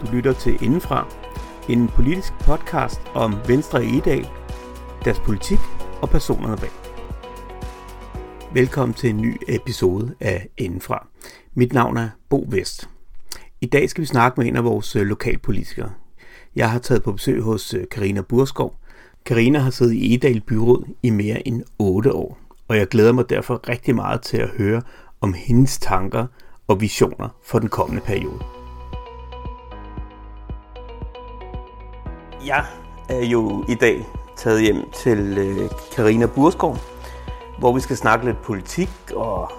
Du lytter til Indenfra, en politisk podcast om Venstre i Edal, deres politik og personerne bag. Velkommen til en ny episode af Indenfra. Mit navn er Bo Vest. I dag skal vi snakke med en af vores øh, lokalpolitikere. Jeg har taget på besøg hos øh, Karina Burskov. Karina har siddet i Edal Byråd i mere end 8 år, og jeg glæder mig derfor rigtig meget til at høre om hendes tanker og visioner for den kommende periode. Jeg er jo i dag taget hjem til øh, Karina Burskov, hvor vi skal snakke lidt politik og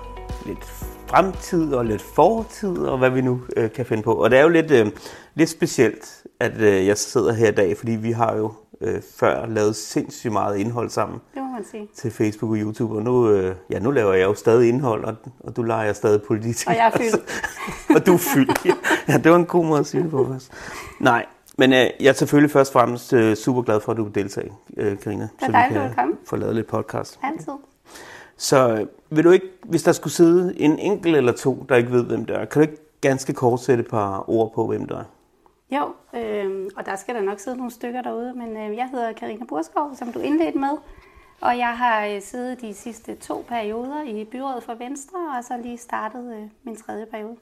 lidt fremtid og lidt fortid og hvad vi nu øh, kan finde på. Og det er jo lidt, øh, lidt specielt, at øh, jeg sidder her i dag, fordi vi har jo øh, før lavet sindssygt meget indhold sammen. Det må man sige. Til Facebook og YouTube, og nu, øh, ja, nu laver jeg jo stadig indhold, og, og du leger stadig politik. Og jeg er fyldt. og du er fyldt. Ja, det var en god måde at sige det på os. Nej, men øh, jeg er selvfølgelig først og fremmest øh, super glad for, at du vil deltage, øh, Karina. Det er dejligt, du komme. få lavet lidt podcast. Altid. Så øh, vil du ikke, hvis der skulle sidde en enkelt eller to, der ikke ved, hvem det er, kan du ikke ganske kort sætte et par ord på, hvem det er? Jo, øh, og der skal der nok sidde nogle stykker derude, men øh, jeg hedder Karina Burskov, som du indledte med. Og jeg har øh, siddet de sidste to perioder i byrådet for Venstre, og så lige startet øh, min tredje periode.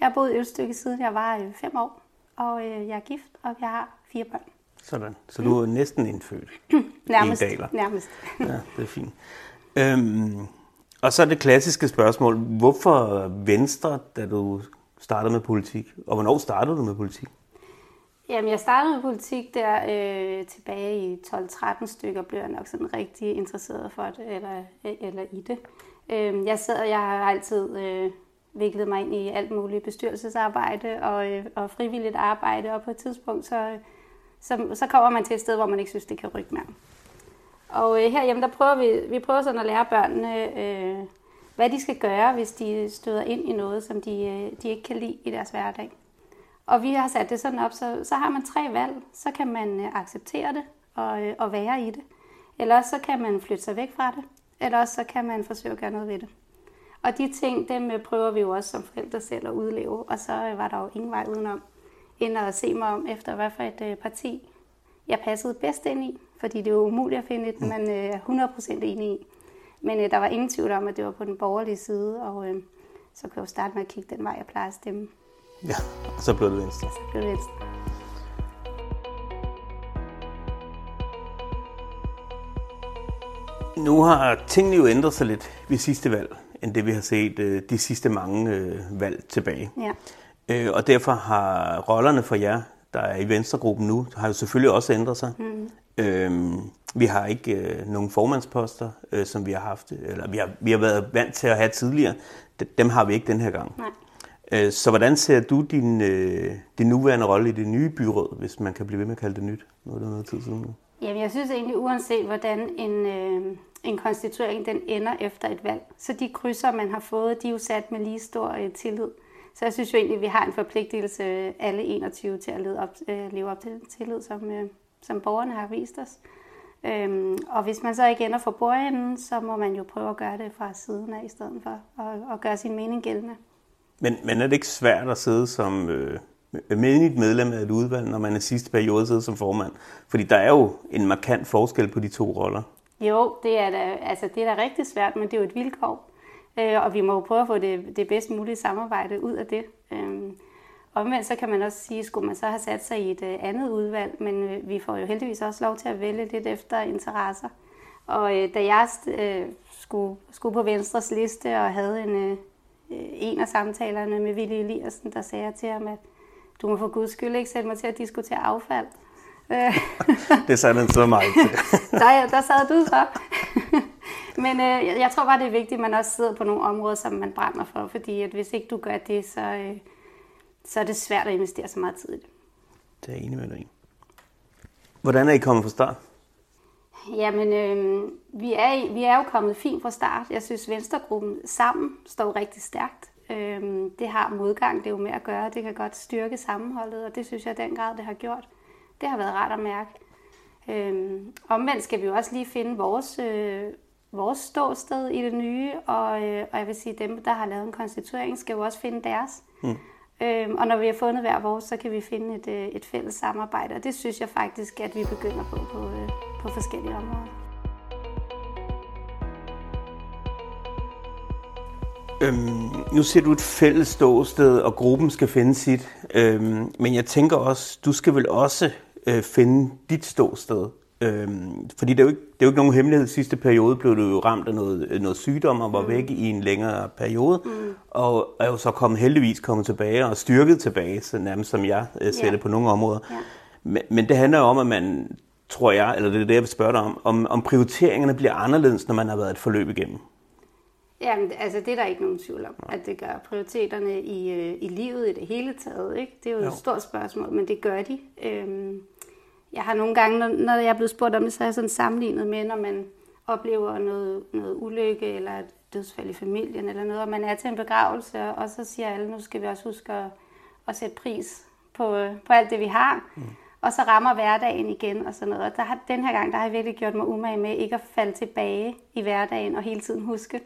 Jeg har boet i Ølstykke siden jeg var øh, fem år, og øh, jeg er gift, og jeg har fire børn. Sådan. Så du er næsten indfødt Nærmest, i Daler. nærmest. Ja, det er fint. Øhm, og så er det klassiske spørgsmål. Hvorfor Venstre, da du startede med politik? Og hvornår startede du med politik? Jamen, jeg startede med politik der øh, tilbage i 12-13 stykker, blev jeg nok sådan rigtig interesseret for det, eller, eller i det. Øh, jeg, sad, jeg har altid øh, viklet mig ind i alt muligt bestyrelsesarbejde og, øh, og frivilligt arbejde, og på et tidspunkt, så, så, så kommer man til et sted, hvor man ikke synes, det kan rykke mere. Og øh, herhjemme, der prøver vi, vi prøver sådan at lære børnene, øh, hvad de skal gøre, hvis de støder ind i noget, som de, øh, de ikke kan lide i deres hverdag. Og vi har sat det sådan op, så, så har man tre valg. Så kan man øh, acceptere det og, øh, og være i det. Eller så kan man flytte sig væk fra det. Eller også så kan man forsøge at gøre noget ved det. Og de ting, dem øh, prøver vi jo også som forældre selv at udleve. Og så øh, var der jo ingen vej udenom, end at se mig om efter, hvad for et øh, parti jeg passede bedst ind i. Fordi det er jo umuligt at finde et, man øh, er 100% enig i. Men øh, der var ingen tvivl om, at det var på den borgerlige side. Og øh, så kunne jeg jo starte med at kigge den vej, jeg plejer at stemme. Ja, så blev det Venstre. Så blev det Venstre. Nu har tingene jo ændret sig lidt ved sidste valg, end det vi har set øh, de sidste mange øh, valg tilbage. Ja. Øh, og derfor har rollerne for jer, der er i Venstregruppen nu, har jo selvfølgelig også ændret sig. Mm. Øhm, vi har ikke øh, nogen formandsposter, øh, som vi har haft, eller vi har, vi har været vant til at have tidligere. De- Dem har vi ikke den her gang. Nej. Øh, Så hvordan ser du din, øh, din nuværende rolle i det nye byråd, hvis man kan blive ved med at kalde det nyt? Nu er det noget tid siden. Jamen, jeg synes egentlig, uanset hvordan en, øh, en konstituering den ender efter et valg, så de krydser, man har fået, de er jo sat med lige stor øh, tillid. Så jeg synes jo egentlig, at vi har en forpligtelse, øh, alle 21, til at leve op, øh, leve op til den tillid, som, øh, som borgerne har vist os. Øhm, og hvis man så ikke ender for bordenden, så må man jo prøve at gøre det fra siden af, i stedet for at, at gøre sin mening gældende. Men, men er det ikke svært at sidde som øh, menigt medlem af et udvalg, når man er sidste periode sidder som formand? Fordi der er jo en markant forskel på de to roller. Jo, det er da, altså, det er da rigtig svært, men det er jo et vilkår. Øh, og vi må jo prøve at få det, det bedst mulige samarbejde ud af det. Øh, omvendt så kan man også sige, skulle man så have sat sig i et øh, andet udvalg, men øh, vi får jo heldigvis også lov til at vælge lidt efter interesser. Og øh, da jeg øh, skulle, skulle på Venstres liste og havde en, øh, en af samtalerne med Willy Eliassen, der sagde jeg til ham, at du må for guds skyld ikke sætte mig til at diskutere affald. Det sagde han så meget til. der, der sad du så. Men øh, jeg tror bare, det er vigtigt, at man også sidder på nogle områder, som man brænder for. Fordi at hvis ikke du gør det, så, øh, så er det svært at investere så meget tid i det. Det er jeg enig med dig. Hvordan er I kommet fra start? Jamen, øh, vi, er, vi er jo kommet fint fra start. Jeg synes, Venstregruppen sammen står rigtig stærkt. Øh, det har modgang, det er jo med at gøre. Det kan godt styrke sammenholdet, og det synes jeg i den grad, det har gjort. Det har været rart at mærke. Øh, omvendt skal vi jo også lige finde vores, øh, vores ståsted i det nye, og, øh, og jeg vil sige, dem, der har lavet en konstituering, skal jo også finde deres. Mm. Øhm, og når vi har fundet hver vores, så kan vi finde et, øh, et fælles samarbejde, og det synes jeg faktisk, at vi begynder på på, øh, på forskellige områder. Øhm, nu ser du et fælles ståsted, og gruppen skal finde sit. Øhm, men jeg tænker også, du skal vel også øh, finde dit ståsted. Øhm, fordi det er, jo ikke, det er jo ikke nogen hemmelighed. Sidste periode blev du jo ramt af noget, noget sygdom og var mm. væk i en længere periode. Mm. Og er jo så kommet, heldigvis kommet tilbage og styrket tilbage, så nærmest som jeg øh, ser yeah. det på nogle områder. Yeah. Men, men det handler jo om, at man, tror jeg, eller det er det, jeg vil spørge dig om, om, om prioriteringerne bliver anderledes, når man har været et forløb igennem. Jamen, altså det er der ikke nogen tvivl om, at det gør prioriteterne i, øh, i livet i det hele taget. Ikke? Det er jo, jo et stort spørgsmål, men det gør de. Øhm, jeg har nogle gange, når, når jeg er blevet spurgt om det, så har jeg sådan sammenlignet med, når man oplever noget, noget ulykke eller et dødsfald i familien eller noget, og man er til en begravelse, og så siger alle, nu skal vi også huske at, at sætte pris på, på alt det, vi har. Mm. Og så rammer hverdagen igen og sådan noget. Og der har, den her gang, der har jeg virkelig gjort mig umage med ikke at falde tilbage i hverdagen og hele tiden huske,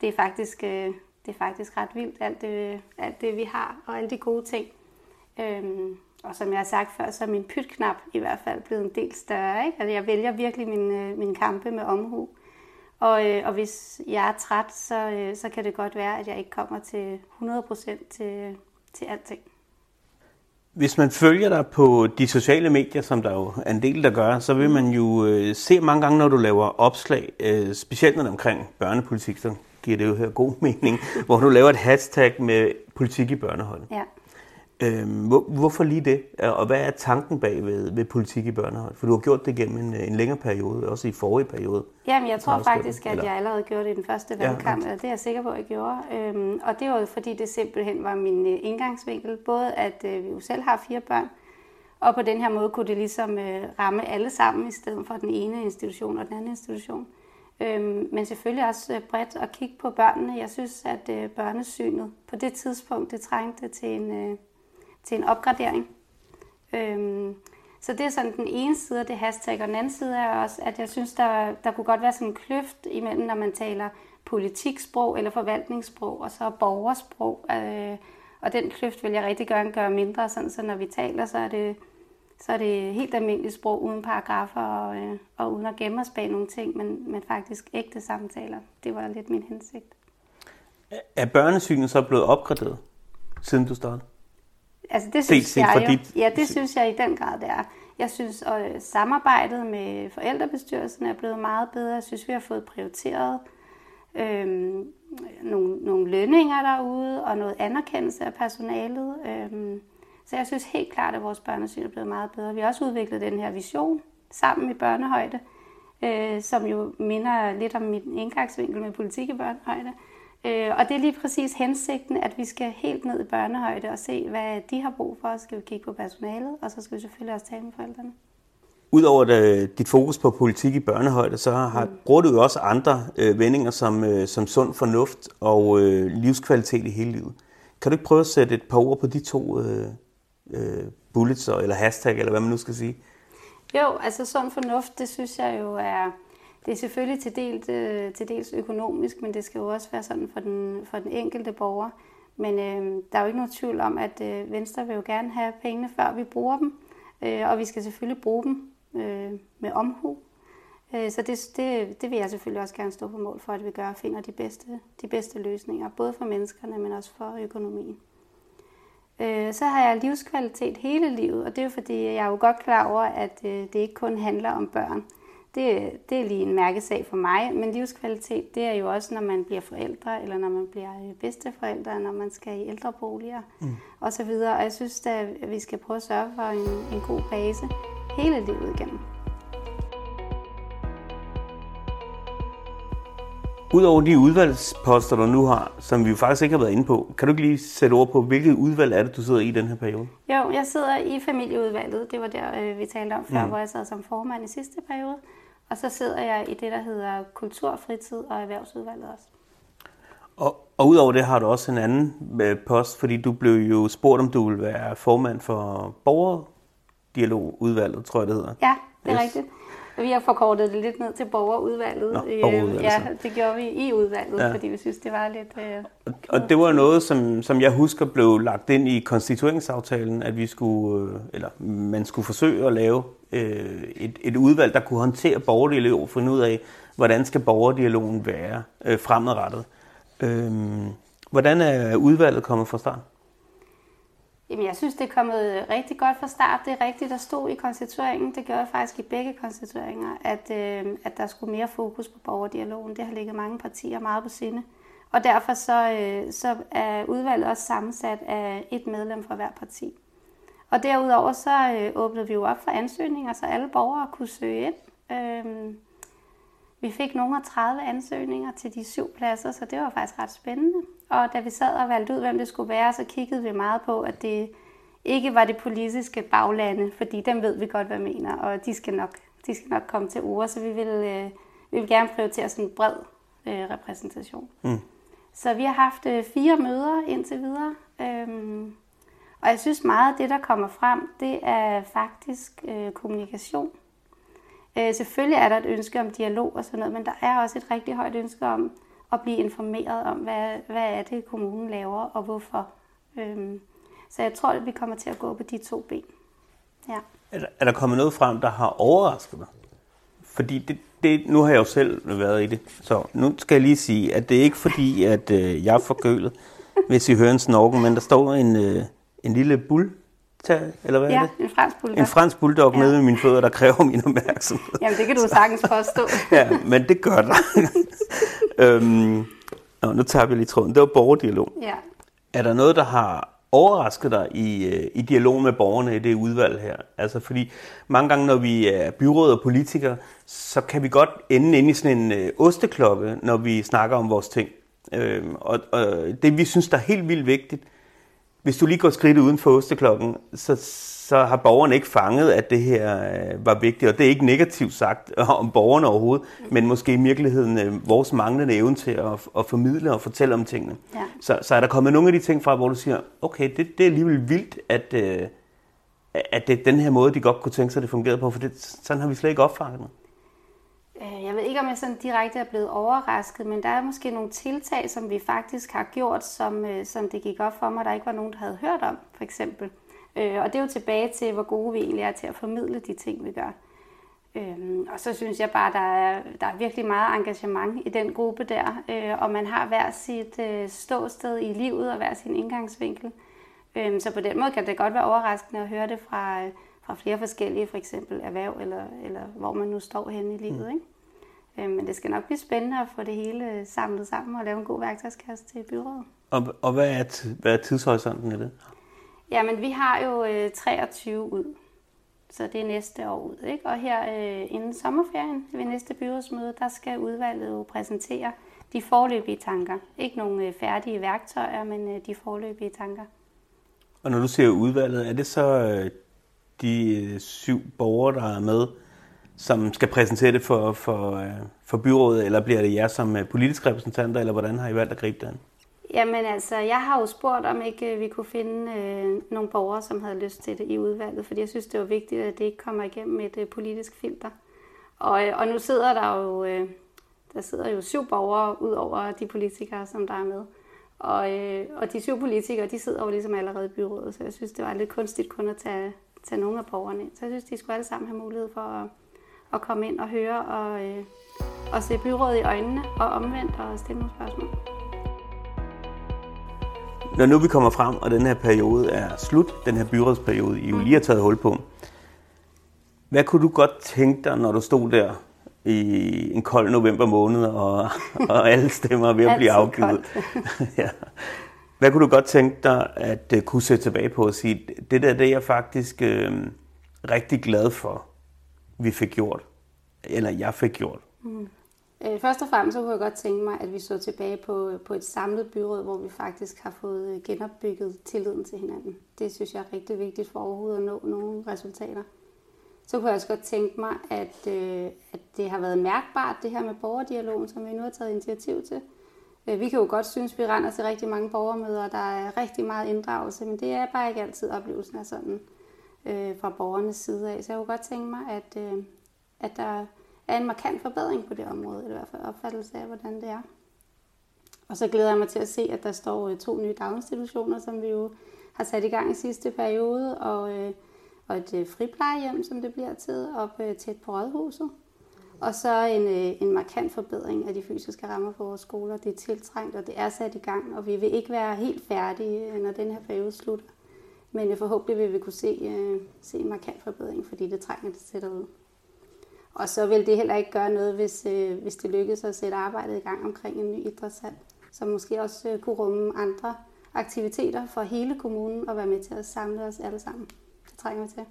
det er faktisk, øh, det er faktisk ret vildt, alt det, alt det vi har, og alle de gode ting. Øhm, og som jeg har sagt før, så er min pytknap i hvert fald blevet en del større. Ikke? Altså, jeg vælger virkelig min, øh, min kampe med omhu. Og, øh, og hvis jeg er træt, så, øh, så kan det godt være, at jeg ikke kommer til 100% til, til alting. Hvis man følger dig på de sociale medier, som der jo er en del, der gør, så vil man jo øh, se mange gange, når du laver opslag, øh, specielt når det omkring børnepolitik, så giver det jo her god mening, hvor du laver et hashtag med politik i børnehold. Ja. Øhm, hvor, hvorfor lige det? Og hvad er tanken bag ved, ved politik i børnehold? For du har gjort det gennem en, en længere periode, også i forrige periode. Jamen, jeg tror faktisk, at jeg allerede gjorde det i den første valgkamp. Ja, det er jeg sikker på, at jeg gjorde. Øhm, og det var jo fordi, det simpelthen var min øh, indgangsvinkel. Både at øh, vi jo selv har fire børn, og på den her måde kunne det ligesom øh, ramme alle sammen, i stedet for den ene institution og den anden institution. Øhm, men selvfølgelig også øh, bredt at kigge på børnene. Jeg synes, at øh, børnesynet på det tidspunkt, det trængte til en, øh, til en opgradering. Øhm, så det er sådan den ene side af det hashtag, og den anden side er også, at jeg synes, der, der kunne godt være sådan en kløft imellem, når man taler politiksprog eller forvaltningssprog, og så borgersprog. Øh, og den kløft vil jeg rigtig gerne gøre mindre, sådan, så når vi taler, så er det så er det helt almindeligt sprog uden paragrafer og, øh, og uden at gemme os bag nogle ting, men, men faktisk ægte samtaler. Det var lidt min hensigt. Er børnesynet så blevet opgraderet, siden du startede? Altså det synes set, jeg jo. Dit... Ja, det synes jeg i den grad, det er. Jeg synes, at samarbejdet med forældrebestyrelsen er blevet meget bedre. Jeg synes, vi har fået prioriteret øhm, nogle, nogle lønninger derude og noget anerkendelse af personalet. Øhm, så jeg synes helt klart, at vores børnesyn er blevet meget bedre. Vi har også udviklet den her vision sammen i børnehøjde, øh, som jo minder lidt om min indgangsvinkel med politik i børnehøjde. Øh, og det er lige præcis hensigten, at vi skal helt ned i børnehøjde og se, hvad de har brug for. Så skal vi kigge på personalet, og så skal vi selvfølgelig også tale med forældrene. Udover det, dit fokus på politik i børnehøjde, så har, mm. bruger du jo også andre øh, vendinger som, øh, som sund fornuft og øh, livskvalitet i hele livet. Kan du ikke prøve at sætte et par ord på de to øh, øh, bullets, eller hashtag, eller hvad man nu skal sige? Jo, altså sund fornuft, det synes jeg jo er, det er selvfølgelig til dels, øh, til dels økonomisk, men det skal jo også være sådan for den, for den enkelte borger. Men øh, der er jo ikke nogen tvivl om, at øh, Venstre vil jo gerne have pengene, før vi bruger dem. Øh, og vi skal selvfølgelig bruge dem øh, med omhu. Øh, så det, det, det vil jeg selvfølgelig også gerne stå på mål for, at vi gør og finder de bedste, de bedste løsninger, både for menneskerne, men også for økonomien. Øh, så har jeg livskvalitet hele livet, og det er jo fordi, jeg er jo godt klar over, at øh, det ikke kun handler om børn. Det, det er lige en mærkesag for mig, men livskvalitet, det er jo også, når man bliver forældre, eller når man bliver øh, bedsteforældre, når man skal i ældreboliger mm. osv. Og jeg synes, at vi skal prøve at sørge for en, en god base hele livet igennem. Udover de udvalgsposter, du nu har, som vi jo faktisk ikke har været inde på, kan du ikke lige sætte ord på, hvilket udvalg er det, du sidder i den her periode? Jo, jeg sidder i familieudvalget. Det var der, øh, vi talte om før, mm. hvor jeg sad som formand i sidste periode. Og så sidder jeg i det, der hedder Kultur, Fritid og Erhvervsudvalget også. Og, og udover det har du også en anden øh, post, fordi du blev jo spurgt, om du vil være formand for borgerdialogudvalget, tror jeg det hedder. Ja, det er yes. rigtigt. Vi har forkortet det lidt ned til borgerudvalget. Nå, borgerudvalget ja, det gjorde vi i udvalget, ja. fordi vi synes, det var lidt... Øh, og det var noget, som, som jeg husker blev lagt ind i konstitueringsaftalen, at vi skulle, øh, eller man skulle forsøge at lave øh, et, et udvalg, der kunne håndtere borgerdialog og finde ud af, hvordan skal borgerdialogen være øh, fremadrettet. Øh, hvordan er udvalget kommet fra start? Jamen, jeg synes, det er kommet rigtig godt fra start. Det er rigtigt, der stod i konstitueringen, det gjorde jeg faktisk i begge konstitueringer, at, øh, at der skulle mere fokus på borgerdialogen. Det har ligget mange partier meget på sinde. Og derfor så, øh, så er udvalget også sammensat af et medlem fra hver parti. Og derudover så øh, åbnede vi jo op for ansøgninger, så alle borgere kunne søge ind. Øh, vi fik nogle af 30 ansøgninger til de syv pladser, så det var faktisk ret spændende. Og da vi sad og valgte ud, hvem det skulle være, så kiggede vi meget på, at det ikke var det politiske baglande, fordi dem ved vi godt, hvad mener, og de skal nok, de skal nok komme til ord, så vi vil, øh, vi vil gerne prioritere sådan en bred øh, repræsentation. Mm. Så vi har haft øh, fire møder indtil videre, øhm, og jeg synes meget, at det, der kommer frem, det er faktisk øh, kommunikation. Øh, selvfølgelig er der et ønske om dialog og sådan noget, men der er også et rigtig højt ønske om at blive informeret om, hvad, hvad er det, kommunen laver og hvorfor. Øhm, så jeg tror, at vi kommer til at gå på de to ben. Ja. Er, der, er der kommet noget frem, der har overrasket dig? Fordi det, det, nu har jeg jo selv været i det, så nu skal jeg lige sige, at det er ikke fordi, at øh, jeg er forgølet, hvis I hører en snorken, men der står en, øh, en lille bull tage, eller hvad ja, er det? en fransk bulldog. En fransk bulldog ja. nede ved mine fødder, der kræver min opmærksomhed. Jamen, det kan du sagtens påstå. ja, men det gør der. øhm, nå, nu tager vi lige tråden. Det var borgerdialog. Ja. Er der noget, der har overrasket dig i, øh, i dialog med borgerne i det udvalg her? Altså fordi mange gange, når vi er byråd og politikere, så kan vi godt ende inde i sådan en øh, osteklokke, når vi snakker om vores ting. Øhm, og, og det, vi synes, der er helt vildt vigtigt, hvis du lige går skridt uden for osteklokken, så, så har borgerne ikke fanget, at det her øh, var vigtigt. Og det er ikke negativt sagt om borgerne overhovedet, men måske i virkeligheden øh, vores manglende evne til at, at formidle og fortælle om tingene. Ja. Så, så er der kommet nogle af de ting fra, hvor du siger, okay, det, det er alligevel vildt, at, øh, at det er den her måde, de godt kunne tænke sig, at det fungerede på, for det, sådan har vi slet ikke opfanget det. Øh, jeg ved ikke, om jeg sådan direkte er blevet overrasket, men der er måske nogle tiltag, som vi faktisk har gjort, som, øh, som det gik op for mig, der ikke var nogen, der havde hørt om, for eksempel. Øh, og det er jo tilbage til, hvor gode vi egentlig er til at formidle de ting, vi gør. Øh, og så synes jeg bare, der er, der er virkelig meget engagement i den gruppe der, og man har hver sit ståsted i livet og hver sin indgangsvinkel. så på den måde kan det godt være overraskende at høre det fra, fra flere forskellige, for eksempel erhverv, eller, eller hvor man nu står henne i livet. Mm. Ikke? Øh, men det skal nok blive spændende at få det hele samlet sammen og lave en god værktøjskasse til byrådet. Og, og hvad, er, hvad er tidshorisonten i det? Jamen, vi har jo øh, 23 ud, så det er næste år ud. Ikke? Og her øh, inden sommerferien ved næste byrådsmøde, der skal udvalget jo præsentere de forløbige tanker. Ikke nogle øh, færdige værktøjer, men øh, de forløbige tanker. Og når du siger udvalget, er det så øh, de øh, syv borgere, der er med, som skal præsentere det for, for, øh, for byrådet, eller bliver det jer som øh, politiske repræsentanter, eller hvordan har I valgt at gribe det an? Jamen altså, jeg har jo spurgt, om ikke vi kunne finde øh, nogle borgere, som havde lyst til det i udvalget, fordi jeg synes, det var vigtigt, at det ikke kommer igennem et øh, politisk filter. Og, øh, og nu sidder der jo, øh, der sidder jo syv borgere ud over de politikere, som der er med. Og, øh, og de syv politikere, de sidder jo ligesom allerede i byrådet, så jeg synes, det var lidt kunstigt kun at tage, tage nogle af borgerne. Så jeg synes, de skulle alle sammen have mulighed for at, at komme ind og høre og, øh, og se byrådet i øjnene og omvendt og stille nogle spørgsmål. Når nu vi kommer frem, og den her periode er slut, den her byrådsperiode, I jo lige har taget hul på, hvad kunne du godt tænke dig, når du stod der i en kold november måned, og, og alle stemmer er ved at blive afgivet? ja. Hvad kunne du godt tænke dig at øh, kunne sætte tilbage på og sige, det der det er jeg faktisk øh, rigtig glad for, vi fik gjort, eller jeg fik gjort? Mm. Øh, først og fremmest så kunne jeg godt tænke mig, at vi så tilbage på, på et samlet byråd, hvor vi faktisk har fået øh, genopbygget tilliden til hinanden. Det synes jeg er rigtig vigtigt for overhovedet at nå nogle resultater. Så kunne jeg også godt tænke mig, at, øh, at det har været mærkbart, det her med borgerdialogen, som vi nu har taget initiativ til. Øh, vi kan jo godt synes, at vi render til rigtig mange borgermøder, og der er rigtig meget inddragelse, men det er bare ikke altid oplevelsen af sådan øh, fra borgernes side af. Så jeg kunne godt tænke mig, at, øh, at der er en markant forbedring på det område, i hvert fald opfattelse af, hvordan det er. Og så glæder jeg mig til at se, at der står øh, to nye daginstitutioner, som vi jo har sat i gang i sidste periode, og, øh, og et øh, friplejehjem, som det bliver til, op øh, tæt på Rådhuset. Og så en, øh, en markant forbedring af de fysiske rammer på vores skoler. Det er tiltrængt, og det er sat i gang, og vi vil ikke være helt færdige, øh, når den her periode slutter. Men øh, forhåbentlig vil vi kunne se, se en markant forbedring, fordi det trænger det sætter ud. Og så vil det heller ikke gøre noget, hvis, hvis det lykkes at sætte arbejdet i gang omkring en ny idrætshal, som måske også kunne rumme andre aktiviteter for hele kommunen og være med til at samle os alle sammen. Det trænger vi til.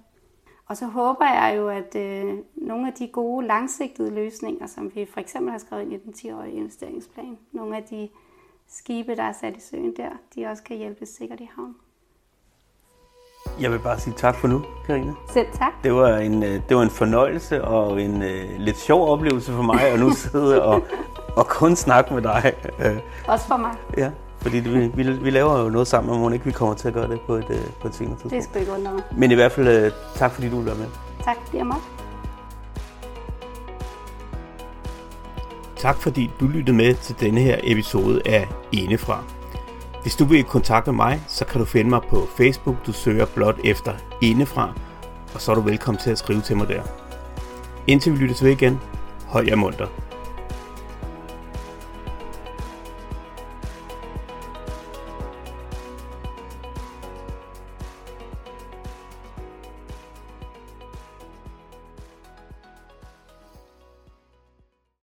Og så håber jeg jo, at øh, nogle af de gode langsigtede løsninger, som vi for eksempel har skrevet ind i den 10-årige investeringsplan, nogle af de skibe, der er sat i søen der, de også kan hjælpe sikkert i havn. Jeg vil bare sige tak for nu, Karina. Selv tak. Det var en, øh, det var en fornøjelse og en uh, lidt sjov oplevelse for mig at nu sidde og, og kun snakke med dig. Også for mig. Ja. Fordi vi, vi, vi laver jo noget sammen, og må ikke vi kommer til at gøre det på et, øh, på et senere tidspunkt. Det skal ikke undre mig. Men i hvert fald, uh, tak fordi du vil være med. Tak, det er mig. Tak fordi du lyttede med til denne her episode af Indefra. Hvis du vil i kontakt med mig, så kan du finde mig på Facebook. Du søger blot efter Indefra, og så er du velkommen til at skrive til mig der. Indtil vi lytter til igen, hold jer munter.